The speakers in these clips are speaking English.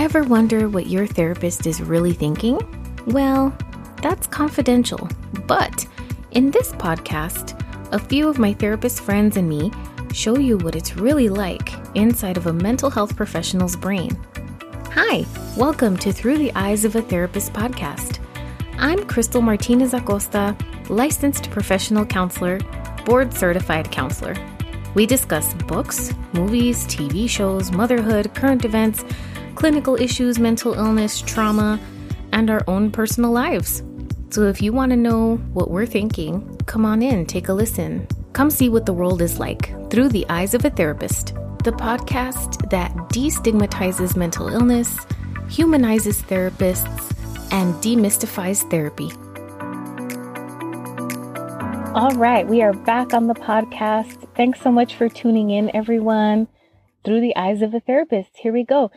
Ever wonder what your therapist is really thinking? Well, that's confidential. But in this podcast, a few of my therapist friends and me show you what it's really like inside of a mental health professional's brain. Hi, welcome to Through the Eyes of a Therapist podcast. I'm Crystal Martinez Acosta, licensed professional counselor, board certified counselor. We discuss books, movies, TV shows, motherhood, current events, clinical issues, mental illness, trauma, and our own personal lives. So if you want to know what we're thinking, come on in, take a listen. Come see what the world is like through the eyes of a therapist. The podcast that destigmatizes mental illness, humanizes therapists, and demystifies therapy. All right, we are back on the podcast. Thanks so much for tuning in, everyone. Through the eyes of a therapist. Here we go.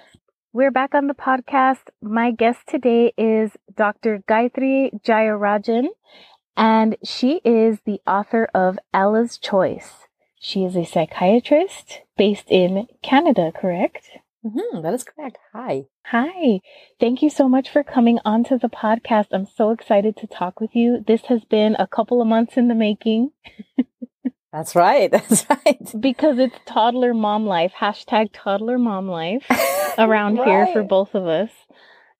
We're back on the podcast. My guest today is Dr. Gayatri Jayarajan, and she is the author of Ella's Choice. She is a psychiatrist based in Canada, correct? Mm-hmm, that is correct. Hi. Hi. Thank you so much for coming onto the podcast. I'm so excited to talk with you. This has been a couple of months in the making. That's right. That's right. Because it's toddler mom life, hashtag toddler mom life around right. here for both of us.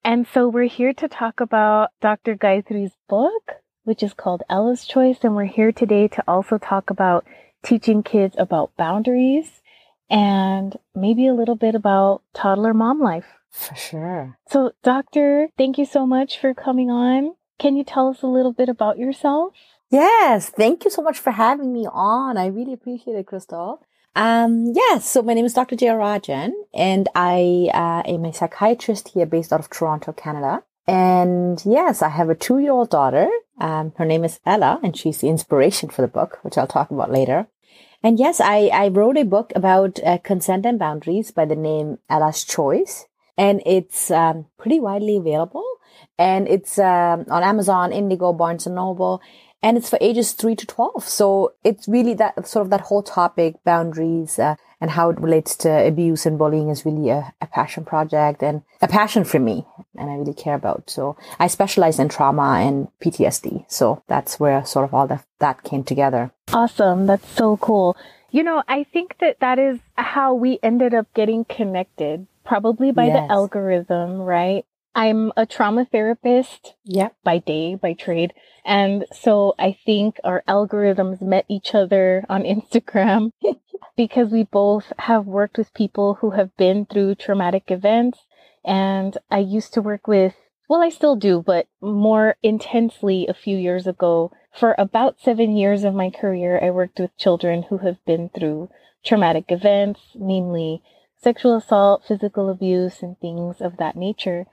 And so we're here to talk about Dr. Gayatri's book, which is called Ella's Choice. And we're here today to also talk about teaching kids about boundaries and maybe a little bit about toddler mom life. For sure. So, Doctor, thank you so much for coming on. Can you tell us a little bit about yourself? Yes, thank you so much for having me on. I really appreciate it, Crystal. Um, yes, so my name is Dr. Jayarajan, and I uh, am a psychiatrist here based out of Toronto, Canada. And yes, I have a two year old daughter. Um, her name is Ella, and she's the inspiration for the book, which I'll talk about later. And yes, I, I wrote a book about uh, consent and boundaries by the name Ella's Choice. And it's um, pretty widely available. And it's um, on Amazon, Indigo, Barnes and Noble. And it's for ages 3 to 12. So it's really that sort of that whole topic, boundaries, uh, and how it relates to abuse and bullying is really a, a, passion project and a passion for me and I really care about. So I specialize in trauma and PTSD. So that's where sort of all that, that came together. Awesome. That's so cool. You know, I think that that is how we ended up getting connected, probably by yes. the algorithm, right? I'm a trauma therapist. Yeah. By day, by trade. And so I think our algorithms met each other on Instagram because we both have worked with people who have been through traumatic events. And I used to work with, well, I still do, but more intensely a few years ago. For about seven years of my career, I worked with children who have been through traumatic events, namely sexual assault, physical abuse, and things of that nature.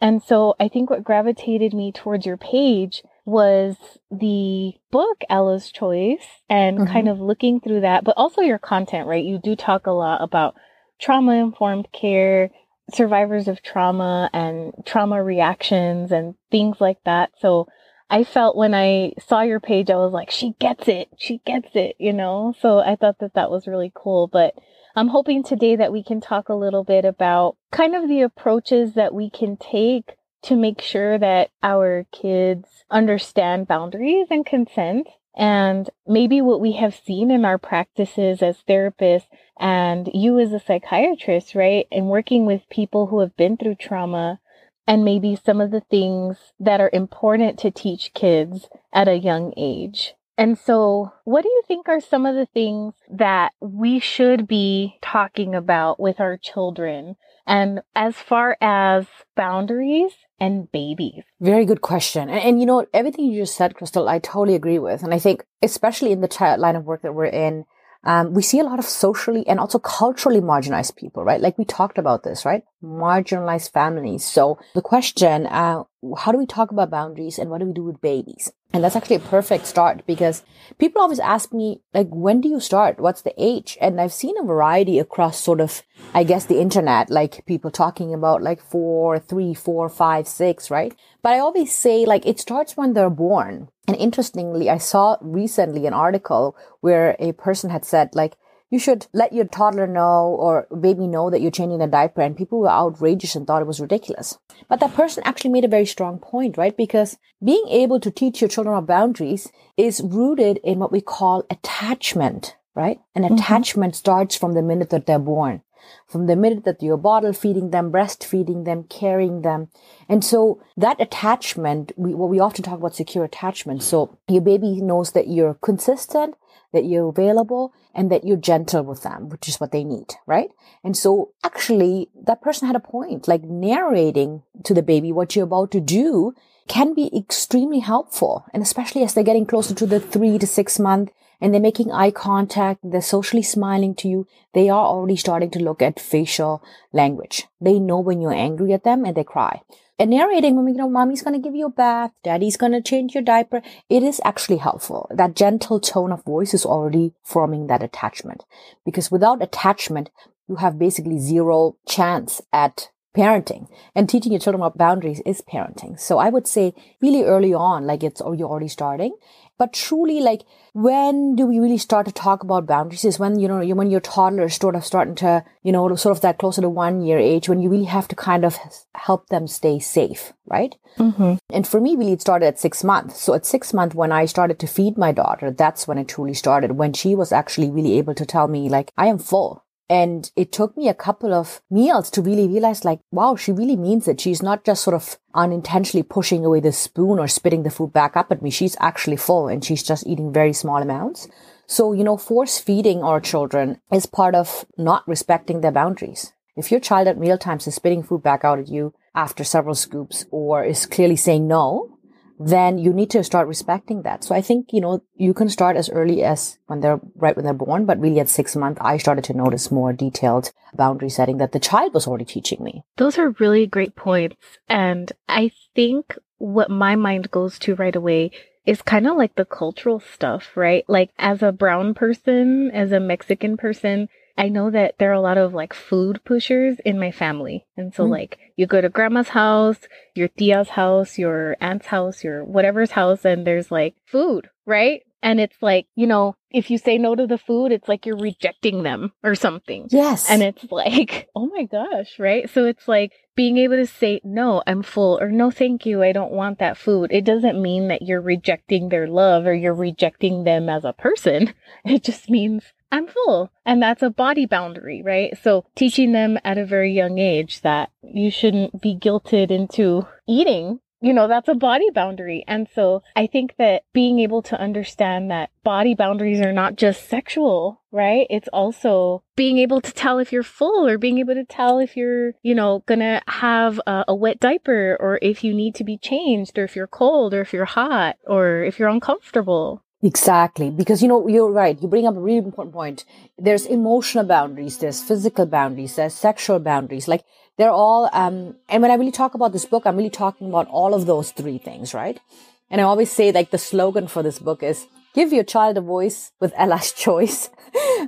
And so I think what gravitated me towards your page was the book Ella's Choice and mm-hmm. kind of looking through that, but also your content, right? You do talk a lot about trauma informed care, survivors of trauma and trauma reactions and things like that. So I felt when I saw your page, I was like, she gets it. She gets it, you know? So I thought that that was really cool. But I'm hoping today that we can talk a little bit about kind of the approaches that we can take to make sure that our kids understand boundaries and consent and maybe what we have seen in our practices as therapists and you as a psychiatrist, right? And working with people who have been through trauma and maybe some of the things that are important to teach kids at a young age. And so, what do you think are some of the things that we should be talking about with our children? And as far as boundaries and babies? Very good question. And, and, you know, everything you just said, Crystal, I totally agree with. And I think, especially in the child line of work that we're in, um, we see a lot of socially and also culturally marginalized people, right? Like we talked about this, right? Marginalized families. So the question, uh, how do we talk about boundaries and what do we do with babies? And that's actually a perfect start because people always ask me, like, when do you start? What's the age? And I've seen a variety across sort of, I guess, the internet, like people talking about like four, three, four, five, six, right? But I always say, like, it starts when they're born. And interestingly, I saw recently an article where a person had said, like, you should let your toddler know or baby know that you're changing the diaper. And people were outrageous and thought it was ridiculous. But that person actually made a very strong point, right? Because being able to teach your children about boundaries is rooted in what we call attachment, right? And mm-hmm. attachment starts from the minute that they're born from the minute that you're bottle feeding them, breastfeeding them, carrying them. And so that attachment, we, well, we often talk about secure attachment. So your baby knows that you're consistent, that you're available, and that you're gentle with them, which is what they need, right? And so actually that person had a point, like narrating to the baby what you're about to do can be extremely helpful. And especially as they're getting closer to the three to six month and they're making eye contact, they're socially smiling to you, they are already starting to look at facial language. They know when you're angry at them and they cry. And narrating when you know, mommy's going to give you a bath, daddy's going to change your diaper, it is actually helpful. That gentle tone of voice is already forming that attachment. Because without attachment, you have basically zero chance at parenting and teaching your children about boundaries is parenting. So I would say really early on, like it's, or you're already starting, but truly like when do we really start to talk about boundaries is when, you know, when your toddler is sort of starting to, you know, sort of that closer to one year age when you really have to kind of help them stay safe, right? Mm-hmm. And for me, really, it started at six months. So at six months, when I started to feed my daughter, that's when it truly started, when she was actually really able to tell me like, I am full. And it took me a couple of meals to really realize like, wow, she really means it. She's not just sort of unintentionally pushing away the spoon or spitting the food back up at me. She's actually full and she's just eating very small amounts. So, you know, force feeding our children is part of not respecting their boundaries. If your child at meal times is spitting food back out at you after several scoops or is clearly saying no, then you need to start respecting that. So I think, you know, you can start as early as when they're right when they're born, but really at six months, I started to notice more detailed boundary setting that the child was already teaching me. Those are really great points. And I think what my mind goes to right away is kind of like the cultural stuff, right? Like as a brown person, as a Mexican person, I know that there are a lot of like food pushers in my family. And so, mm. like, you go to grandma's house, your tia's house, your aunt's house, your whatever's house, and there's like food, right? And it's like, you know, if you say no to the food, it's like you're rejecting them or something. Yes. And it's like, oh my gosh, right? So it's like being able to say, no, I'm full, or no, thank you, I don't want that food. It doesn't mean that you're rejecting their love or you're rejecting them as a person. It just means I'm full. And that's a body boundary, right? So teaching them at a very young age that you shouldn't be guilted into eating, you know, that's a body boundary. And so I think that being able to understand that body boundaries are not just sexual, right? It's also being able to tell if you're full or being able to tell if you're, you know, gonna have a, a wet diaper or if you need to be changed or if you're cold or if you're hot or if you're uncomfortable. Exactly. Because, you know, you're right. You bring up a really important point. There's emotional boundaries. There's physical boundaries. There's sexual boundaries. Like they're all, um, and when I really talk about this book, I'm really talking about all of those three things, right? And I always say like the slogan for this book is give your child a voice with Ella's choice.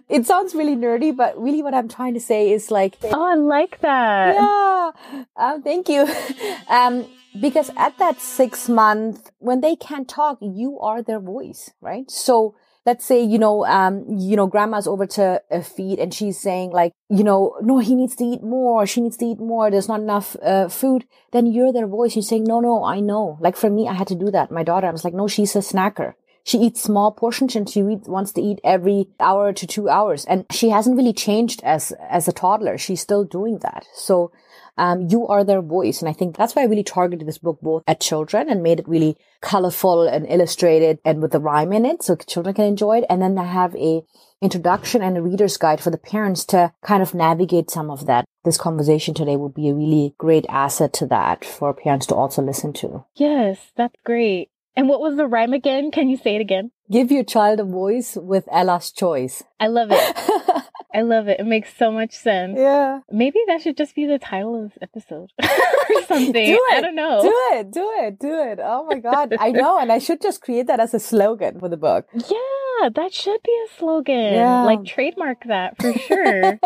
it sounds really nerdy, but really what I'm trying to say is like, oh, I like that. Yeah. Um, thank you. um, because at that six month, when they can't talk, you are their voice, right? So let's say, you know, um, you know, grandma's over to uh, feed and she's saying like, you know, no, he needs to eat more. She needs to eat more. There's not enough, uh, food. Then you're their voice. You're saying, no, no, I know. Like for me, I had to do that. My daughter, I was like, no, she's a snacker. She eats small portions and she wants to eat every hour to two hours. And she hasn't really changed as, as a toddler. She's still doing that. So, um, you are their voice. And I think that's why I really targeted this book both at children and made it really colorful and illustrated and with the rhyme in it so children can enjoy it. And then I have a introduction and a reader's guide for the parents to kind of navigate some of that. This conversation today would be a really great asset to that for parents to also listen to. Yes, that's great. And what was the rhyme again? Can you say it again? Give your child a voice with Ella's choice. I love it. I love it. It makes so much sense. Yeah. Maybe that should just be the title of this episode or something. do it. I don't know. Do it. Do it. Do it. Oh my God. I know. And I should just create that as a slogan for the book. Yeah, that should be a slogan. Yeah. Like trademark that for sure.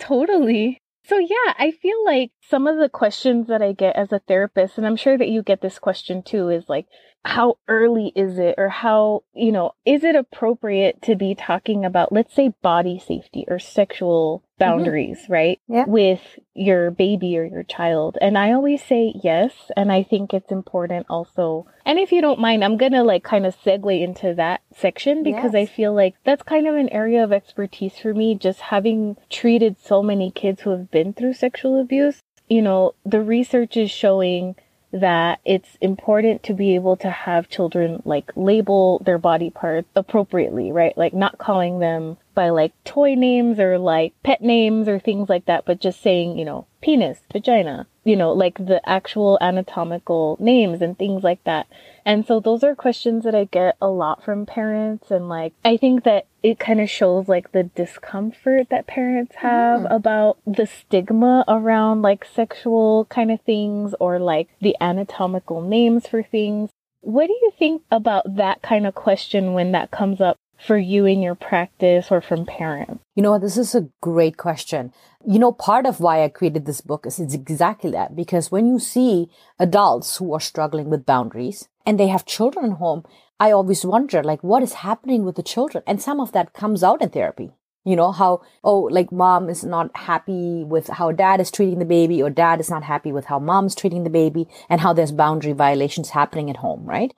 totally. So yeah, I feel like some of the questions that I get as a therapist, and I'm sure that you get this question too, is like, how early is it or how, you know, is it appropriate to be talking about, let's say, body safety or sexual boundaries, mm-hmm. right? Yeah. With your baby or your child. And I always say yes. And I think it's important also. And if you don't mind, I'm going to like kind of segue into that section because yes. I feel like that's kind of an area of expertise for me, just having treated so many kids who have been through sexual abuse. You know, the research is showing that it's important to be able to have children like label their body parts appropriately, right? Like not calling them by like toy names or like pet names or things like that, but just saying, you know, penis, vagina, you know, like the actual anatomical names and things like that. And so those are questions that I get a lot from parents. And like, I think that it kind of shows like the discomfort that parents have mm. about the stigma around like sexual kind of things or like the anatomical names for things. What do you think about that kind of question when that comes up for you in your practice or from parents? You know, this is a great question. You know, part of why I created this book is it's exactly that because when you see adults who are struggling with boundaries and they have children at home, I always wonder like what is happening with the children? And some of that comes out in therapy. You know, how, oh, like mom is not happy with how dad is treating the baby or dad is not happy with how mom's treating the baby and how there's boundary violations happening at home, right?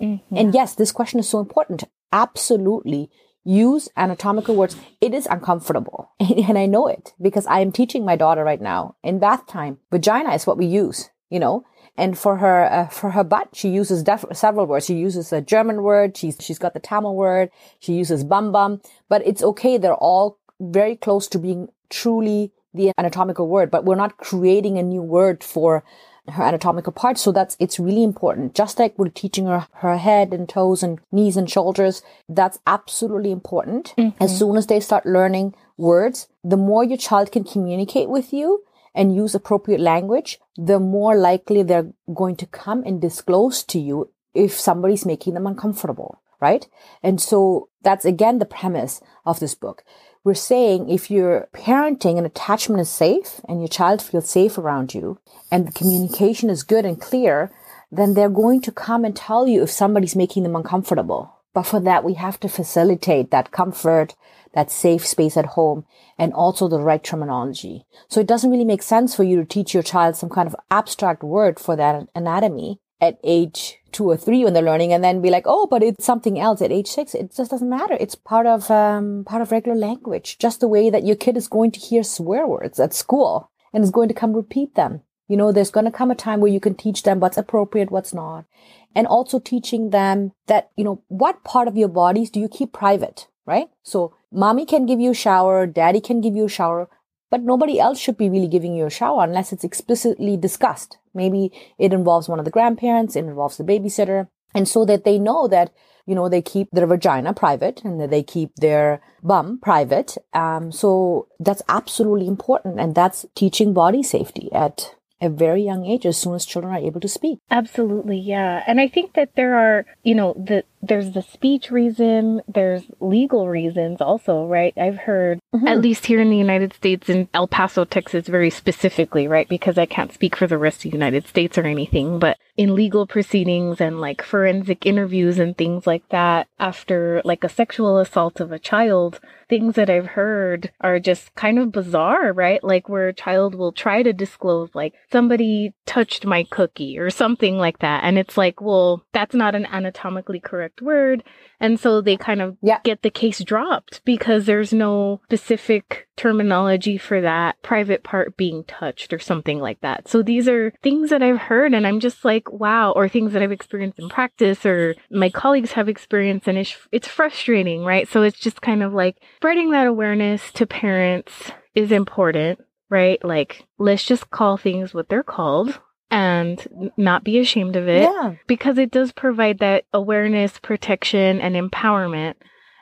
Mm-hmm. And yes, this question is so important. Absolutely use anatomical words. It is uncomfortable. And I know it because I am teaching my daughter right now in bath time. Vagina is what we use, you know, and for her, uh, for her butt, she uses def- several words. She uses a German word. She's, she's got the Tamil word. She uses bum bum, but it's okay. They're all very close to being truly the anatomical word, but we're not creating a new word for her anatomical parts. So that's, it's really important. Just like we're teaching her her head and toes and knees and shoulders, that's absolutely important. Mm-hmm. As soon as they start learning words, the more your child can communicate with you and use appropriate language, the more likely they're going to come and disclose to you if somebody's making them uncomfortable. Right. And so that's again the premise of this book we're saying if your parenting and attachment is safe and your child feels safe around you and the communication is good and clear, then they're going to come and tell you if somebody's making them uncomfortable. But for that, we have to facilitate that comfort, that safe space at home, and also the right terminology. So it doesn't really make sense for you to teach your child some kind of abstract word for that anatomy at age two or three when they're learning and then be like, oh, but it's something else at age six. It just doesn't matter. It's part of, um, part of regular language, just the way that your kid is going to hear swear words at school and is going to come repeat them. You know, there's going to come a time where you can teach them what's appropriate, what's not. And also teaching them that, you know, what part of your bodies do you keep private, right? So mommy can give you a shower, daddy can give you a shower, but nobody else should be really giving you a shower unless it's explicitly discussed. Maybe it involves one of the grandparents, it involves the babysitter. And so that they know that, you know, they keep their vagina private and that they keep their bum private. Um, so that's absolutely important. And that's teaching body safety at a very young age as soon as children are able to speak. Absolutely, yeah. And I think that there are, you know, the there's the speech reason, there's legal reasons also, right? I've heard, mm-hmm. at least here in the United States, in El Paso, Texas, very specifically, right? Because I can't speak for the rest of the United States or anything, but in legal proceedings and like forensic interviews and things like that, after like a sexual assault of a child, things that I've heard are just kind of bizarre, right? Like where a child will try to disclose, like, somebody touched my cookie or something like that. And it's like, well, that's not an anatomically correct correct word. And so they kind of yeah. get the case dropped because there's no specific terminology for that private part being touched or something like that. So these are things that I've heard and I'm just like, wow, or things that I've experienced in practice or my colleagues have experienced and it's, it's frustrating, right? So it's just kind of like spreading that awareness to parents is important right? Like, let's just call things what they're called and not be ashamed of it yeah. because it does provide that awareness, protection, and empowerment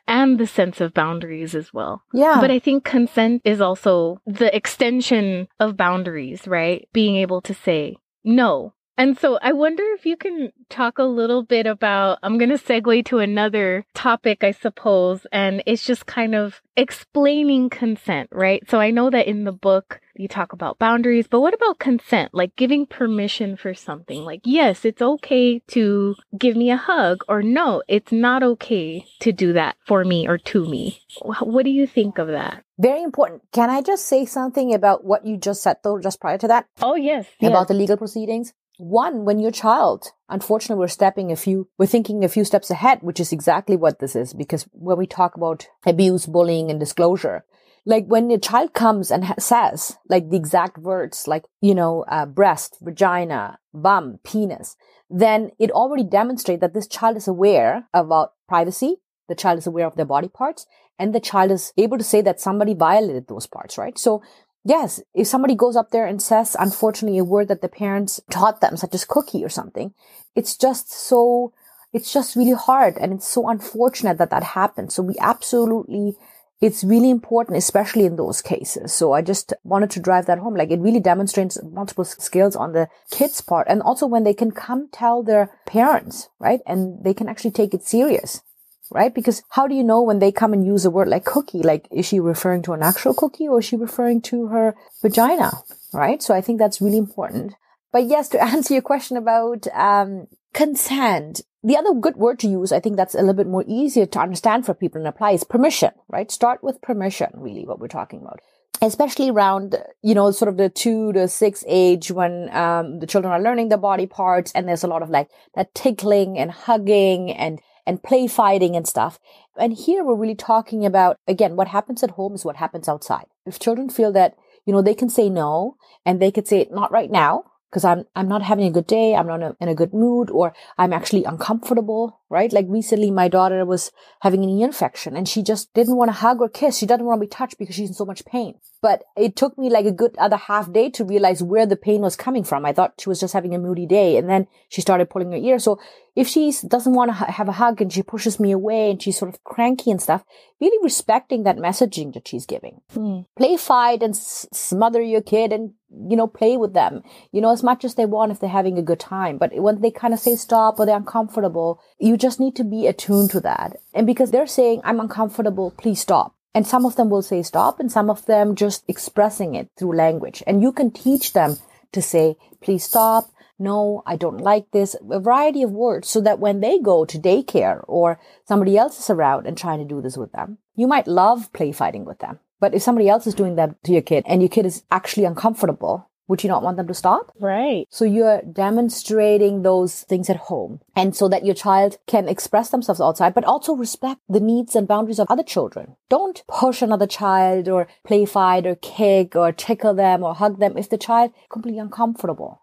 and the sense of boundaries as well. Yeah. But I think consent is also the extension of boundaries, right? Being able to say no. And so I wonder if you can talk a little bit about, I'm going to segue to another topic, I suppose, and it's just kind of explaining consent, right? So I know that in the book, you talk about boundaries, but what about consent? Like giving permission for something. Like, yes, it's okay to give me a hug, or no, it's not okay to do that for me or to me. What do you think of that? Very important. Can I just say something about what you just said though, just prior to that? Oh, yes. About yes. the legal proceedings? One, when your child, unfortunately, we're stepping a few, we're thinking a few steps ahead, which is exactly what this is. Because when we talk about abuse, bullying, and disclosure, like when a child comes and ha- says like the exact words, like, you know, uh, breast, vagina, bum, penis, then it already demonstrates that this child is aware about privacy. The child is aware of their body parts and the child is able to say that somebody violated those parts, right? So yes, if somebody goes up there and says, unfortunately, a word that the parents taught them, such as cookie or something, it's just so, it's just really hard. And it's so unfortunate that that happened. So we absolutely, it's really important, especially in those cases. So I just wanted to drive that home. Like it really demonstrates multiple skills on the kids part. And also when they can come tell their parents, right? And they can actually take it serious right? Because how do you know when they come and use a word like cookie? Like, is she referring to an actual cookie or is she referring to her vagina? Right. So I think that's really important. But yes, to answer your question about, um, consent, the other good word to use, I think that's a little bit more easier to understand for people and apply is permission, right? Start with permission, really, what we're talking about especially around you know sort of the two to six age when um, the children are learning the body parts and there's a lot of like that tickling and hugging and and play fighting and stuff. And here we're really talking about, again, what happens at home is what happens outside. If children feel that, you know, they can say no and they could say, not right now, because I'm, I'm not having a good day. I'm not in a good mood or I'm actually uncomfortable, right? Like recently, my daughter was having an ear infection and she just didn't want to hug or kiss. She doesn't want to be touched because she's in so much pain. But it took me like a good other half day to realize where the pain was coming from. I thought she was just having a moody day and then she started pulling her ear. So if she doesn't want to have a hug and she pushes me away and she's sort of cranky and stuff, really respecting that messaging that she's giving. Mm. Play fight and s- smother your kid and, you know, play with them, you know, as much as they want if they're having a good time. But when they kind of say stop or they're uncomfortable, you just need to be attuned to that. And because they're saying, I'm uncomfortable, please stop. And some of them will say stop and some of them just expressing it through language. And you can teach them to say, please stop no, I don't like this, a variety of words so that when they go to daycare or somebody else is around and trying to do this with them, you might love play fighting with them. But if somebody else is doing that to your kid and your kid is actually uncomfortable, would you not want them to stop? Right. So you're demonstrating those things at home and so that your child can express themselves outside, but also respect the needs and boundaries of other children. Don't push another child or play fight or kick or tickle them or hug them if the child is completely uncomfortable.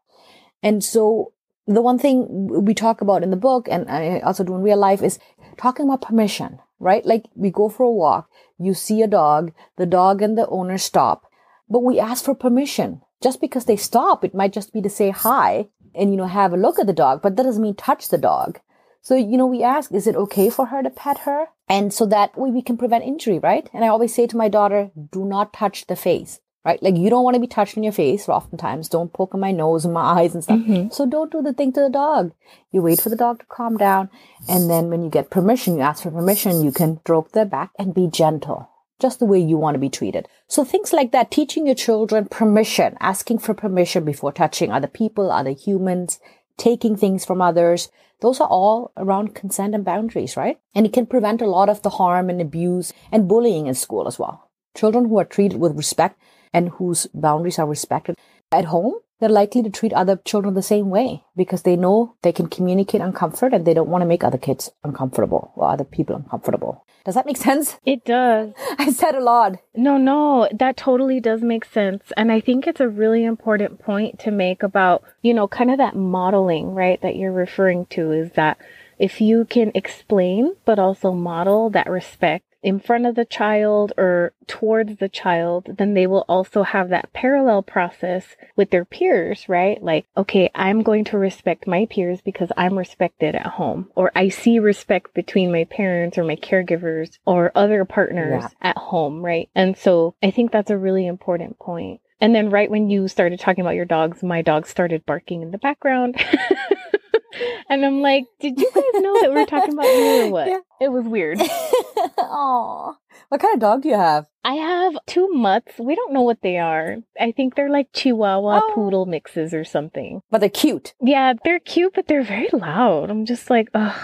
And so the one thing we talk about in the book and I also do in real life is talking about permission, right? Like we go for a walk, you see a dog, the dog and the owner stop, but we ask for permission. Just because they stop, it might just be to say hi and, you know, have a look at the dog, but that doesn't mean touch the dog. So, you know, we ask, is it okay for her to pet her? And so that way we can prevent injury, right? And I always say to my daughter, do not touch the face right? Like you don't want to be touched in your face oftentimes. Don't poke in my nose and my eyes and stuff. Mm-hmm. So don't do the thing to the dog. You wait for the dog to calm down. And then when you get permission, you ask for permission, you can stroke their back and be gentle. Just the way you want to be treated. So things like that, teaching your children permission, asking for permission before touching other people, other humans, taking things from others. Those are all around consent and boundaries, right? And it can prevent a lot of the harm and abuse and bullying in school as well. Children who are treated with respect and whose boundaries are respected at home, they're likely to treat other children the same way because they know they can communicate uncomfort and they don't want to make other kids uncomfortable or other people uncomfortable. Does that make sense? It does. I said a lot. No, no, that totally does make sense. And I think it's a really important point to make about, you know, kind of that modeling, right, that you're referring to is that if you can explain, but also model that respect in front of the child or towards the child, then they will also have that parallel process with their peers, right? Like, okay, I'm going to respect my peers because I'm respected at home, or I see respect between my parents or my caregivers or other partners yeah. at home, right? And so I think that's a really important point. And then right when you started talking about your dogs, my dog started barking in the background. and I'm like, did you guys know that we were talking about you or what? Yeah. It was weird. Oh, what kind of dog do you have? I have two mutts. We don't know what they are. I think they're like Chihuahua Oh. poodle mixes or something. But they're cute. Yeah, they're cute, but they're very loud. I'm just like, ugh.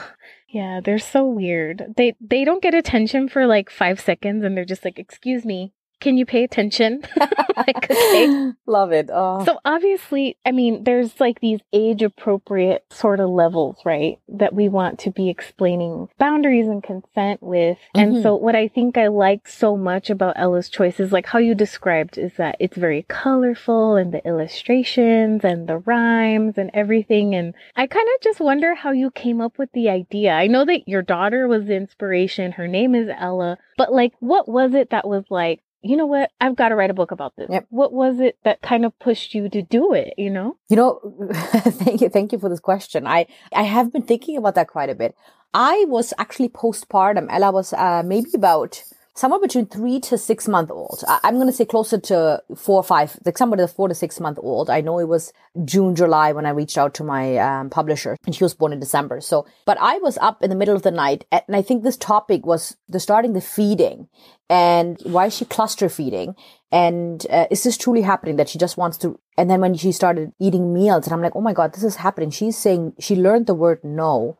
Yeah, they're so weird. They they don't get attention for like five seconds, and they're just like, "Excuse me, can you pay attention?" like, okay. Love it. Oh. So obviously, I mean, there's like these age appropriate sort of levels, right? That we want to be explaining boundaries and consent with. And Mhm. so what I think I like so much about Ella's choice is like how you described is that it's very colorful and the illustrations and the rhymes and everything. And I kind of just wonder how you came up with the idea. I know that your daughter was the inspiration. Her name is Ella, but like, what was it that was like, you know what? I've got to write a book about this. Yep. What was it that kind of pushed you to do it? You know? You know, thank you, thank you for this question. I I have been thinking about that quite a bit. I was actually postpartum. Ella was uh, maybe about somewhere between three to six month old. I'm going to say closer to four or five, like somebody that's four to six month old. I know it was June, July when I reached out to my um, publisher, and she was born in December. So, but I was up in the middle of the night, and I think this topic was the starting the feeding and why is she cluster feeding and uh, is this truly happening that she just wants to and then when she started eating meals and i'm like oh my god this is happening she's saying she learned the word no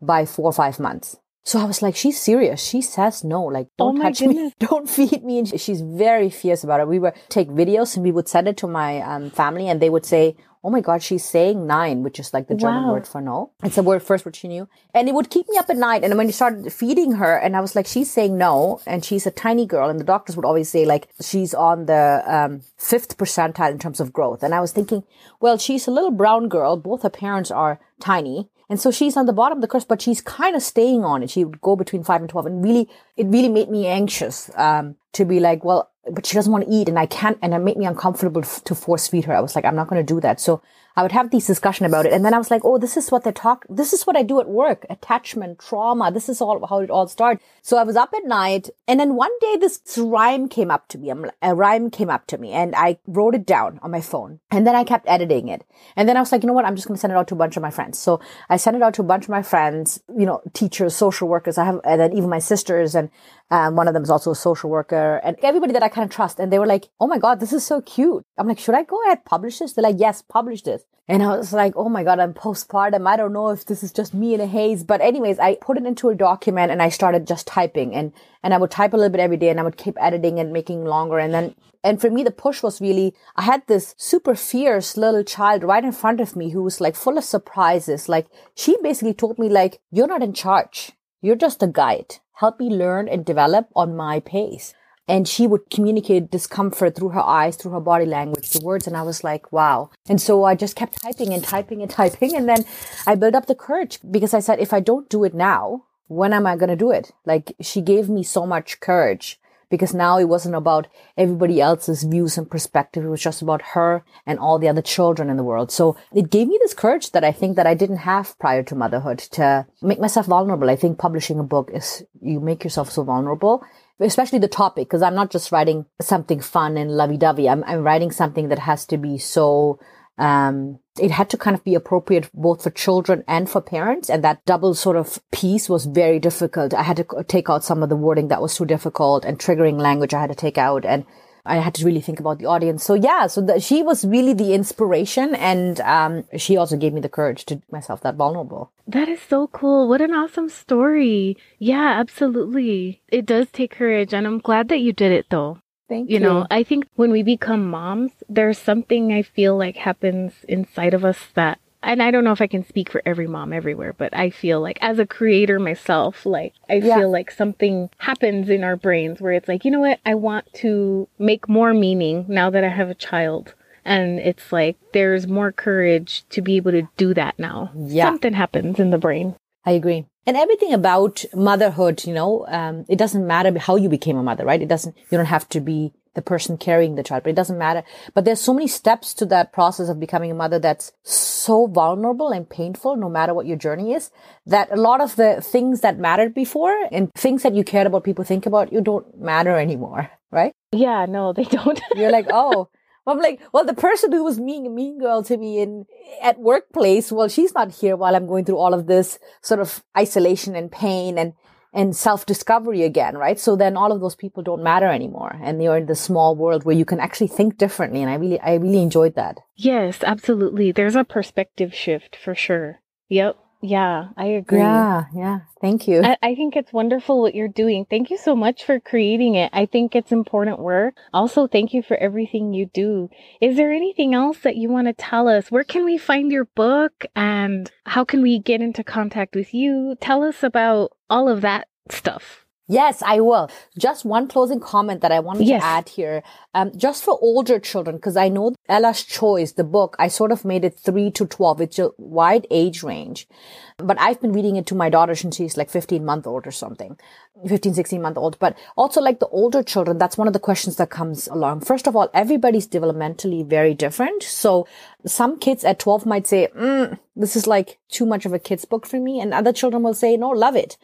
by four or five months so i was like she's serious. She says no. Like Oh don't my touch me. don't feed me. And she's very fierce about it. We would take videos and we would send it to my um, family and they would say oh my god she's saying nein which is like the german Wow. word for no it's the word first word she knew and it would keep me up at night. And when you started feeding her and i was like she's saying no. And she's a tiny girl. And the doctors would always say like she's on the um, fifth percentile in terms of growth. And i was thinking well she's a little brown girl. Both her parents are tiny. And so she's on the bottom of the curve, but she's kind of staying on it. She would go between five and 12 and really, it really made me anxious, um, to be like, well, but she doesn't want to eat and I can't, and it made me uncomfortable to force feed her. I was like, I'm not going to do that. So I would have these discussion about it. And then I was like, oh, this is what they talk. This is what I do at work. Attachment, trauma. This is all how it all started. So I was up at night and then one day this rhyme came up to me. A rhyme came up to me and I wrote it down on my phone and then I kept editing it. And then I was like, you know what? I'm just going to send it out to a bunch of my friends. So I sent it out to a bunch of my friends, you know, teachers, social workers. I have, and then even my sisters and um, one of them is also a social worker and everybody that I kind of trust. And they were like, Oh my God, this is so cute. I'm like, should I go ahead publish this? They're like, yes, publish this. And I was like, Oh my God, I'm postpartum. I don't know if this is just me in a haze. But anyways, I put it into a document and I started just typing and, and I would type a little bit every day and I would keep editing and making longer. And then and for me, the push was really, I had this super fierce little child right in front of me who was like full of surprises. Like she basically told me like, you're not in charge. You're just a guide. Help me learn and develop on my pace. And she would communicate discomfort through her eyes, through her body language, the words. And I was like, wow. And so I just kept typing and typing and typing. And then I built up the courage because I said, if I don't do it now, when am I going to do it? Like she gave me so much courage because now it wasn't about everybody else's views and perspective. It was just about her and all the other children in the world. So it gave me this courage that I think that I didn't have prior to motherhood to make myself vulnerable. I think publishing a book is you make yourself so vulnerable, especially the topic, because I'm not just writing something fun and lovey dovey. I'm, I'm writing something that has to be so um, it had to kind of be appropriate both for children and for parents. And that double sort of piece was very difficult. I had to take out some of the wording that was too difficult and triggering language I had to take out. And I had to really think about the audience. So yeah, so the, she was really the inspiration. And, um, she also gave me the courage to make myself that vulnerable. That is so cool. What an awesome story. Yeah, absolutely. It does take courage, and I'm glad that you did it though. Thank you. You know, I think when we become moms, there's something I feel like happens inside of us that, and I don't know if I can speak for every mom everywhere, but I feel like as a creator myself, like I Yeah. feel like something happens in our brains where it's like, you know what? I want to make more meaning now that I have a child. And it's like there's more courage to be able to do that now. Yeah. Something happens in the brain. I agree. And everything about motherhood, you know, um, it doesn't matter how you became a mother, right? It doesn't, you don't have to be the person carrying the child, but it doesn't matter. But there's so many steps to that process of becoming a mother that's so vulnerable and painful, no matter what your journey is, that a lot of the things that mattered before and things that you cared about people think about you don't matter anymore, right? Yeah, no, they don't. You're like, oh, I'm like, well, the person who was being a mean girl to me in at workplace, well, she's not here while I'm going through all of this sort of isolation and pain and and self discovery again, right? So then all of those people don't matter anymore and you're in the small world where you can actually think differently. And I really, I really enjoyed that. Yes, absolutely. There's a perspective shift for sure. Yep. Yeah, I agree. Yeah, yeah. Thank you. I, I, think it's wonderful what you're doing. Thank you so much for creating it. I think it's important work. Also, thank you for everything you do. Is there anything else that you want to tell us? Where can we find your book and how can we get into contact with you? Tell us about all of that stuff. Yes, I will. Just one closing comment that I wanted yes. to add here. Um, just for older children, because I know Ella's Choice, the book, I sort of made it three to 12. It's a wide age range, but I've been reading it to my daughter since she's like 15 month old or something, 15, 16 month old. But also like the older children, that's one of the questions that comes along. First of all, everybody's developmentally very different. So some kids at 12 might say, mm, this is like too much of a kid's book for me. And other children will say, no, love it.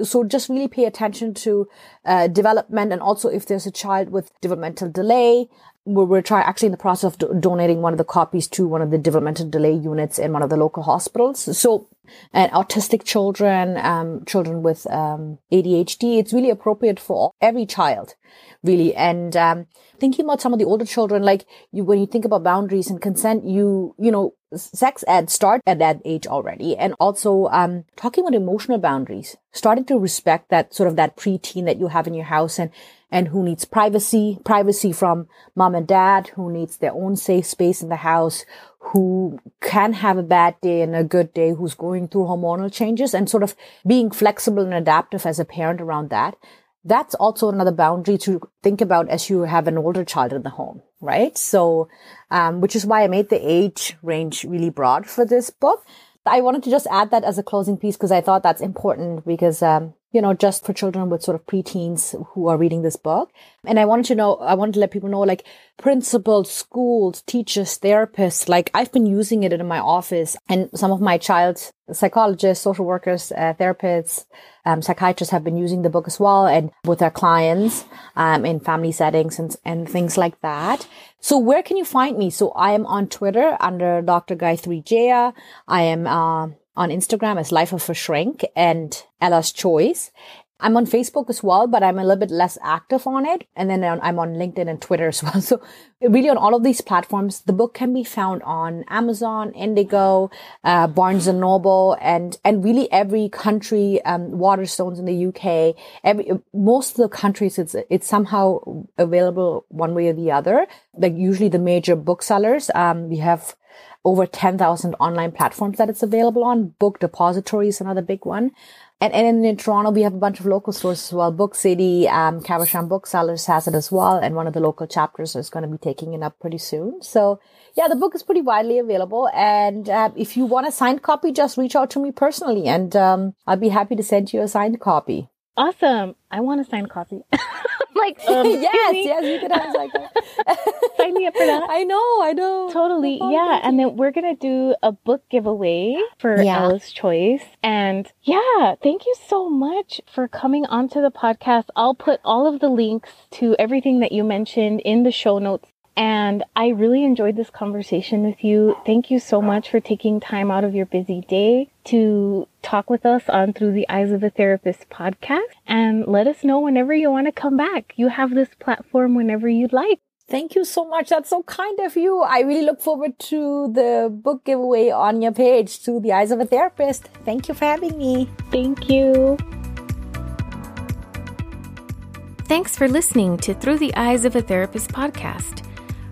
So just really pay attention to uh, development and also if there's a child with developmental delay, we're, we're trying actually in the process of do- donating one of the copies to one of the developmental delay units in one of the local hospitals. So, and autistic children, um, children with um, ADHD, it's really appropriate for every child, really. And um, thinking about some of the older children, like you, when you think about boundaries and consent, you, you know, sex ed start at that age already. And also, um, talking about emotional boundaries, starting to respect that sort of that preteen that you have in your house and, and who needs privacy, privacy from mom and dad, who needs their own safe space in the house, who can have a bad day and a good day, who's going through hormonal changes and sort of being flexible and adaptive as a parent around that that's also another boundary to think about as you have an older child in the home, right? So, um, which is why I made the age range really broad for this book. I wanted to just add that as a closing piece because I thought that's important because, um, you know, just for children with sort of preteens who are reading this book. And I wanted to know, I wanted to let people know, like principals, schools, teachers, therapists, like I've been using it in my office and some of my child psychologists, social workers, uh, therapists, um, psychiatrists have been using the book as well and with their clients, um, in family settings and, and things like that. So where can you find me? So I am on Twitter under Dr. Gayatri Jaya. I am, uh, on Instagram as Life of a Shrink and Ella's Choice. I'm on Facebook as well, but I'm a little bit less active on it. And then I'm on LinkedIn and Twitter as well. So really on all of these platforms, the book can be found on Amazon, Indigo, uh, Barnes and Noble, and, and really every country, um, Waterstones in the UK, every, most of the countries, it's, it's somehow available one way or the other. Like usually the major booksellers, um, we have over 10,000 online platforms that it's available on. Book Depository is another big one. And, and in Toronto, we have a bunch of local stores as well. Book City, um, Caversham Booksellers has it as well. And one of the local chapters is going to be taking it up pretty soon. So yeah, the book is pretty widely available. And uh, if you want a signed copy, just reach out to me personally and um, I'll be happy to send you a signed copy. Awesome. I want a signed copy. like, um, yes, yes, you could have like sign me up for that. I know, I know. Totally, oh, yeah. And then we're gonna do a book giveaway for yeah. Ella's Choice. And yeah, thank you so much for coming onto the podcast. I'll put all of the links to everything that you mentioned in the show notes and I really enjoyed this conversation with you. Thank you so much for taking time out of your busy day to talk with us on Through the Eyes of a Therapist podcast. And let us know whenever you want to come back. You have this platform whenever you'd like. Thank you so much. That's so kind of you. I really look forward to the book giveaway on your page, Through the Eyes of a Therapist. Thank you for having me. Thank you. Thanks for listening to Through the Eyes of a Therapist podcast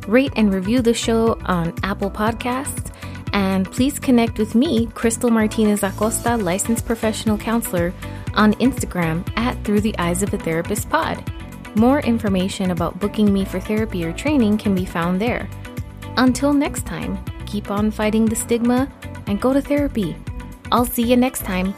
rate and review the show on Apple Podcasts, and please connect with me, Crystal Martinez Acosta, licensed professional counselor, on Instagram at Through the Eyes of a Therapist Pod. More information about booking me for therapy or training can be found there. Until next time, keep on fighting the stigma and go to therapy. I'll see you next time.